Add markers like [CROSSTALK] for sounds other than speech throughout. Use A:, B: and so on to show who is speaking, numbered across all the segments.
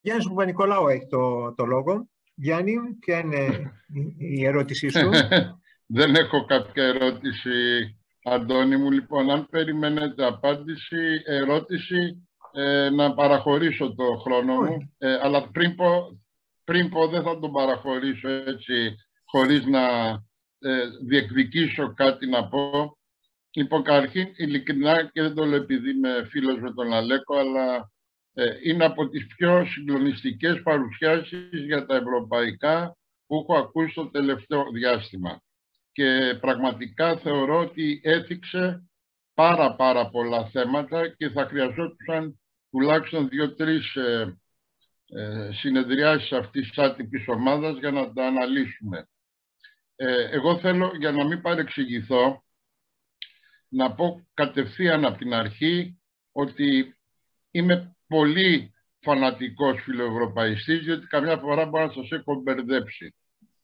A: Γιάννης Παπα-Νικολάου έχει το, το λόγο. Γιάννη, ποια είναι η ερώτησή σου; [LAUGHS]
B: Δεν έχω κάποια ερώτηση, Αντώνη μου. Λοιπόν, αν περιμένετε απάντηση, ερώτηση, ε, να παραχωρήσω το χρόνο μου. Ε, αλλά πριν πω, πριν πω, δεν θα τον παραχωρήσω έτσι, χωρίς να ε, διεκδικήσω κάτι να πω. Λοιπόν, καταρχήν, ειλικρινά, και δεν το λέω επειδή είμαι φίλος με τον Αλέκο, αλλά ε, είναι από τις πιο συγκλονιστικές παρουσιάσεις για τα ευρωπαϊκά που έχω ακούσει το τελευταίο διάστημα. Και πραγματικά θεωρώ ότι έθιξε πάρα πάρα πολλά θέματα και θα χρειαζόταν τουλάχιστον δύο-τρεις ε, ε, συνεδριάσεις αυτής της άτυπης ομάδας για να τα αναλύσουμε. Ε, εγώ θέλω, για να μην παρεξηγηθώ, να πω κατευθείαν από την αρχή ότι είμαι πολύ φανατικός φιλοευρωπαϊστής, διότι καμιά φορά μπορεί να σας έχω μπερδέψει.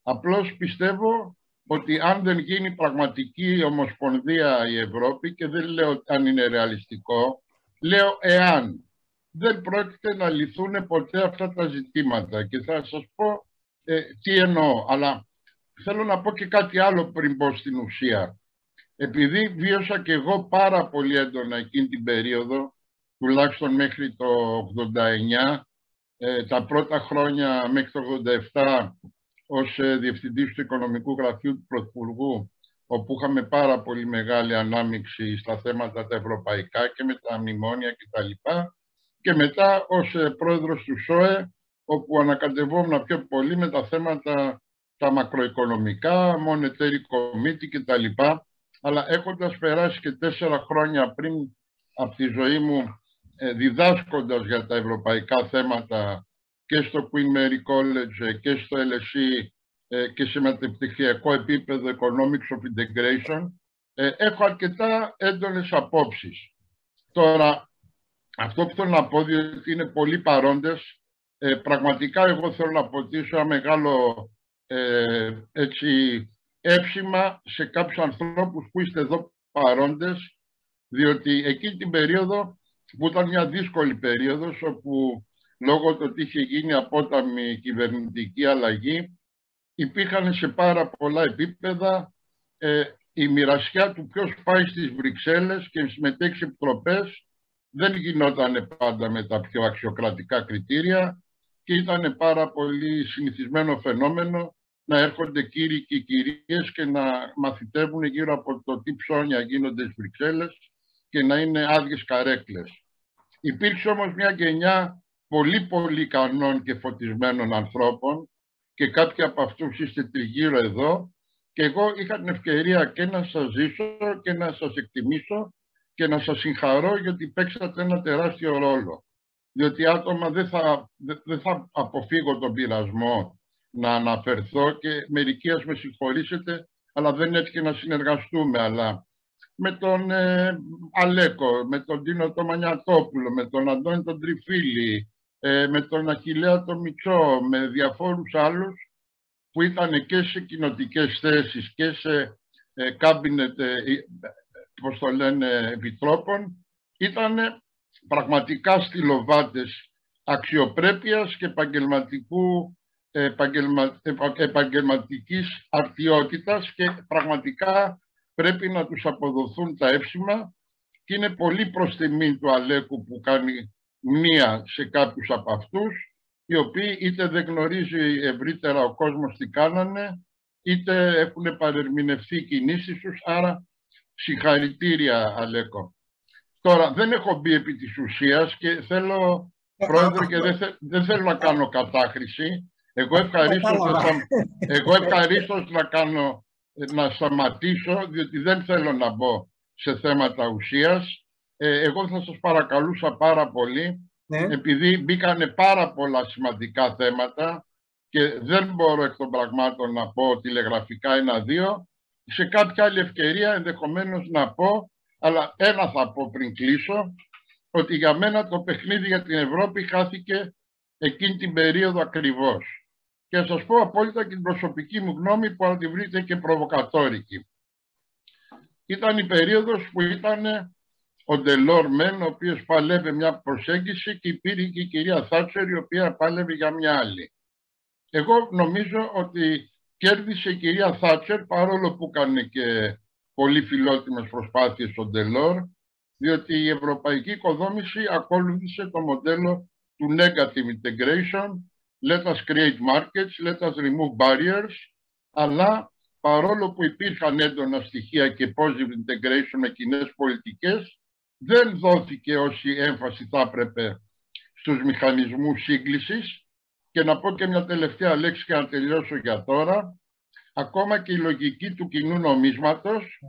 B: Απλώς πιστεύω ότι αν δεν γίνει πραγματική ομοσπονδία η Ευρώπη, και δεν λέω αν είναι ρεαλιστικό, λέω εάν δεν πρόκειται να λυθούν ποτέ αυτά τα ζητήματα. Και θα σας πω ε, τι εννοώ, αλλά θέλω να πω και κάτι άλλο πριν πω στην ουσία. Επειδή βίωσα και εγώ πάρα πολύ έντονα εκείνη την περίοδο, τουλάχιστον μέχρι το 89, ε, τα πρώτα χρόνια μέχρι το 87 ως ε, διευθυντής του Οικονομικού Γραφείου του Πρωθυπουργού, όπου είχαμε πάρα πολύ μεγάλη ανάμειξη στα θέματα τα ευρωπαϊκά και με τα μνημόνια κτλ. Και μετά ως ε, πρόεδρος του ΣΟΕ, όπου ανακατευόμουν πιο πολύ με τα θέματα τα μακροοικονομικά, monetary committee κτλ. Αλλά έχοντας περάσει και τέσσερα χρόνια πριν από τη ζωή μου ε, διδάσκοντας για τα ευρωπαϊκά θέματα και στο Queen Mary College ε, και στο LSE ε, και σε μεταπτυχιακό επίπεδο Economics of Integration, έχω αρκετά έντονες απόψεις. Τώρα, αυτό που θέλω να πω, διότι είναι πολύ παρόντες, πραγματικά εγώ θέλω να αποτίσω ένα μεγάλο έτσι, έψημα σε κάποιους ανθρώπους που είστε εδώ παρόντες, διότι εκείνη την περίοδο που ήταν μια δύσκολη περίοδος όπου λόγω του ότι είχε γίνει απόταμη κυβερνητική αλλαγή υπήρχαν σε πάρα πολλά επίπεδα ε, η μοιρασιά του ποιος πάει στις Βρυξέλλες και συμμετέχει σε επιτροπές δεν γινόταν πάντα με τα πιο αξιοκρατικά κριτήρια και ήταν πάρα πολύ συνηθισμένο φαινόμενο να έρχονται κύριοι και κυρίες και να μαθητεύουν γύρω από το τι ψώνια γίνονται στις Βρυξέλλες και να είναι άδειες καρέκλες. Υπήρξε όμως μια γενιά πολύ πολύ ικανών και φωτισμένων ανθρώπων και κάποιοι από αυτούς είστε τριγύρω εδώ και εγώ είχα την ευκαιρία και να σας ζήσω και να σας εκτιμήσω και να σας συγχαρώ γιατί παίξατε ένα τεράστιο ρόλο. Διότι άτομα δεν θα, δεν θα αποφύγω τον πειρασμό να αναφερθώ και μερικοί ας με συγχωρήσετε αλλά δεν έτυχε να συνεργαστούμε. Αλλά με τον ε, Αλέκο, με τον Τίνο τον Μανιατόπουλο, με τον Αντώνη τον Τριφίλη, ε, με τον Αχιλέα τον Μητσό, με διαφόρους άλλους που ήταν και σε κοινοτικές θέσεις και σε ε, κάμπινετ, ε, πώς το λένε, επιτρόπων, ήταν πραγματικά στυλοβάτες αξιοπρέπειας και επαγγελματικού επαγγελμα, επαγγελματικής αρτιότητας και πραγματικά πρέπει να τους αποδοθούν τα έψημα και είναι πολύ προς τιμή του Αλέκου που κάνει μία σε κάποιους από αυτούς οι οποίοι είτε δεν γνωρίζει ευρύτερα ο κόσμος τι κάνανε είτε έχουν παρερμηνευθεί οι κινήσεις τους. Άρα συγχαρητήρια Αλέκο. Τώρα δεν έχω μπει επί της ουσίας και θέλω πρόεδρε και δεν, δεν θέλω να κάνω κατάχρηση. Εγώ ευχαρίστως εγώ ευχαρίστως να κάνω να σταματήσω, διότι δεν θέλω να μπω σε θέματα ουσίας. Ε, εγώ θα σας παρακαλούσα πάρα πολύ, ναι. επειδή μπήκανε πάρα πολλά σημαντικά θέματα και δεν μπορώ εκ των πραγμάτων να πω τηλεγραφικά ένα-δύο, σε κάποια άλλη ευκαιρία ενδεχομένως να πω, αλλά ένα θα πω πριν κλείσω, ότι για μένα το παιχνίδι για την Ευρώπη χάθηκε εκείνη την περίοδο ακριβώς και θα σας πω απόλυτα και την προσωπική μου γνώμη που αν τη βρείτε και προβοκατόρικη. Ήταν η περίοδος που ήταν ο Ντελόρ Μεν, ο οποίος παλεύει μια προσέγγιση και υπήρχε και η κυρία Θάτσερ, η οποία πάλευε για μια άλλη. Εγώ νομίζω ότι κέρδισε η κυρία Θάτσερ, παρόλο που έκανε και πολύ φιλότιμες προσπάθειες στον Ντελόρ, διότι η ευρωπαϊκή οικοδόμηση ακολούθησε το μοντέλο του negative integration, let us create markets, let us remove barriers, αλλά παρόλο που υπήρχαν έντονα στοιχεία και positive integration με κοινές πολιτικές, δεν δόθηκε όση έμφαση θα έπρεπε στους μηχανισμούς σύγκλησης και να πω και μια τελευταία λέξη και να τελειώσω για τώρα. Ακόμα και η λογική του κοινού νομίσματος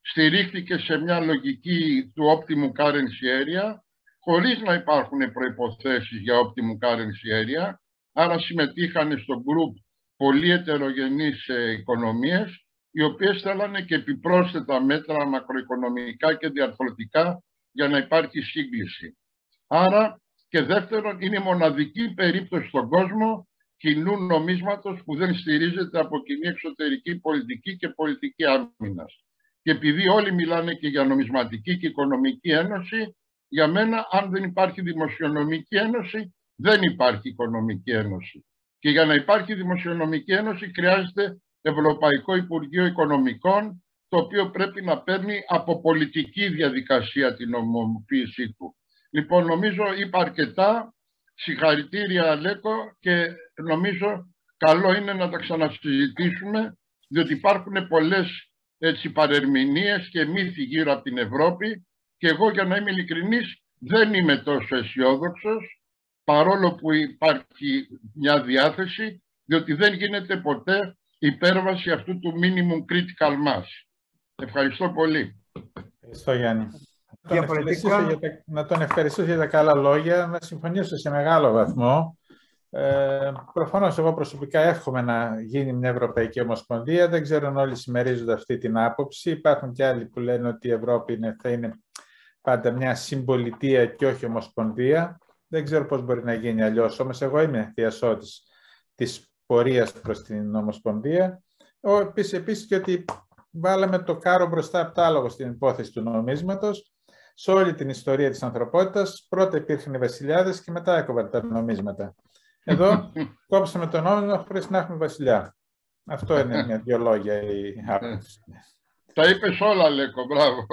B: στηρίχθηκε σε μια λογική του optimum currency area χωρίς να υπάρχουν προϋποθέσεις για optimum currency area. Άρα συμμετείχαν στο group πολύ ετερογενείς ε, οικονομίες οι οποίες θέλανε και επιπρόσθετα μέτρα μακροοικονομικά και διαρθρωτικά για να υπάρχει σύγκληση. Άρα και δεύτερον είναι η μοναδική περίπτωση στον κόσμο κοινού νομίσματος που δεν στηρίζεται από κοινή εξωτερική πολιτική και πολιτική άμυνας. Και επειδή όλοι μιλάνε και για νομισματική και οικονομική ένωση, για μένα αν δεν υπάρχει δημοσιονομική ένωση, δεν υπάρχει οικονομική ένωση. Και για να υπάρχει δημοσιονομική ένωση χρειάζεται Ευρωπαϊκό Υπουργείο Οικονομικών, το οποίο πρέπει να παίρνει από πολιτική διαδικασία την ομοποίησή του. Λοιπόν, νομίζω είπα αρκετά. Συγχαρητήρια, Αλέκο, και νομίζω καλό είναι να τα ξανασυζητήσουμε, διότι υπάρχουν πολλές έτσι, παρερμηνίες και μύθοι γύρω από την Ευρώπη και εγώ, για να είμαι ειλικρινής, δεν είμαι τόσο αισιόδοξος, παρόλο που υπάρχει μια διάθεση, διότι δεν γίνεται ποτέ υπέρβαση αυτού του minimum critical mass. Ευχαριστώ πολύ.
C: Ευχαριστώ Γιάννη. Διαφορετικά... Να τον ευχαριστήσω για τα καλά λόγια, να συμφωνήσω σε μεγάλο βαθμό. Ε, Προφανώς, εγώ προσωπικά εύχομαι να γίνει μια Ευρωπαϊκή Ομοσπονδία. Δεν ξέρω αν όλοι συμμερίζονται αυτή την άποψη. Υπάρχουν και άλλοι που λένε ότι η Ευρώπη είναι, θα είναι πάντα μια συμπολιτεία και όχι ομοσπονδία. Δεν ξέρω πώς μπορεί να γίνει αλλιώς. Όμως, εγώ είμαι διασώτη της πορείας προς την Ομοσπονδία. Επίσης, επίσης και ότι βάλαμε το κάρο μπροστά από το άλογο στην υπόθεση του νομίσματος σε όλη την ιστορία της ανθρωπότητας, πρώτα υπήρχαν οι βασιλιάδες και μετά έκοβαν τα νομίσματα. Εδώ [LAUGHS] κόψαμε το νόμισμα χωρίς να έχουμε βασιλιά. Αυτό είναι [LAUGHS] μια δυο λόγια η άποψη.
B: Τα είπες όλα, Λέκο, μπράβο.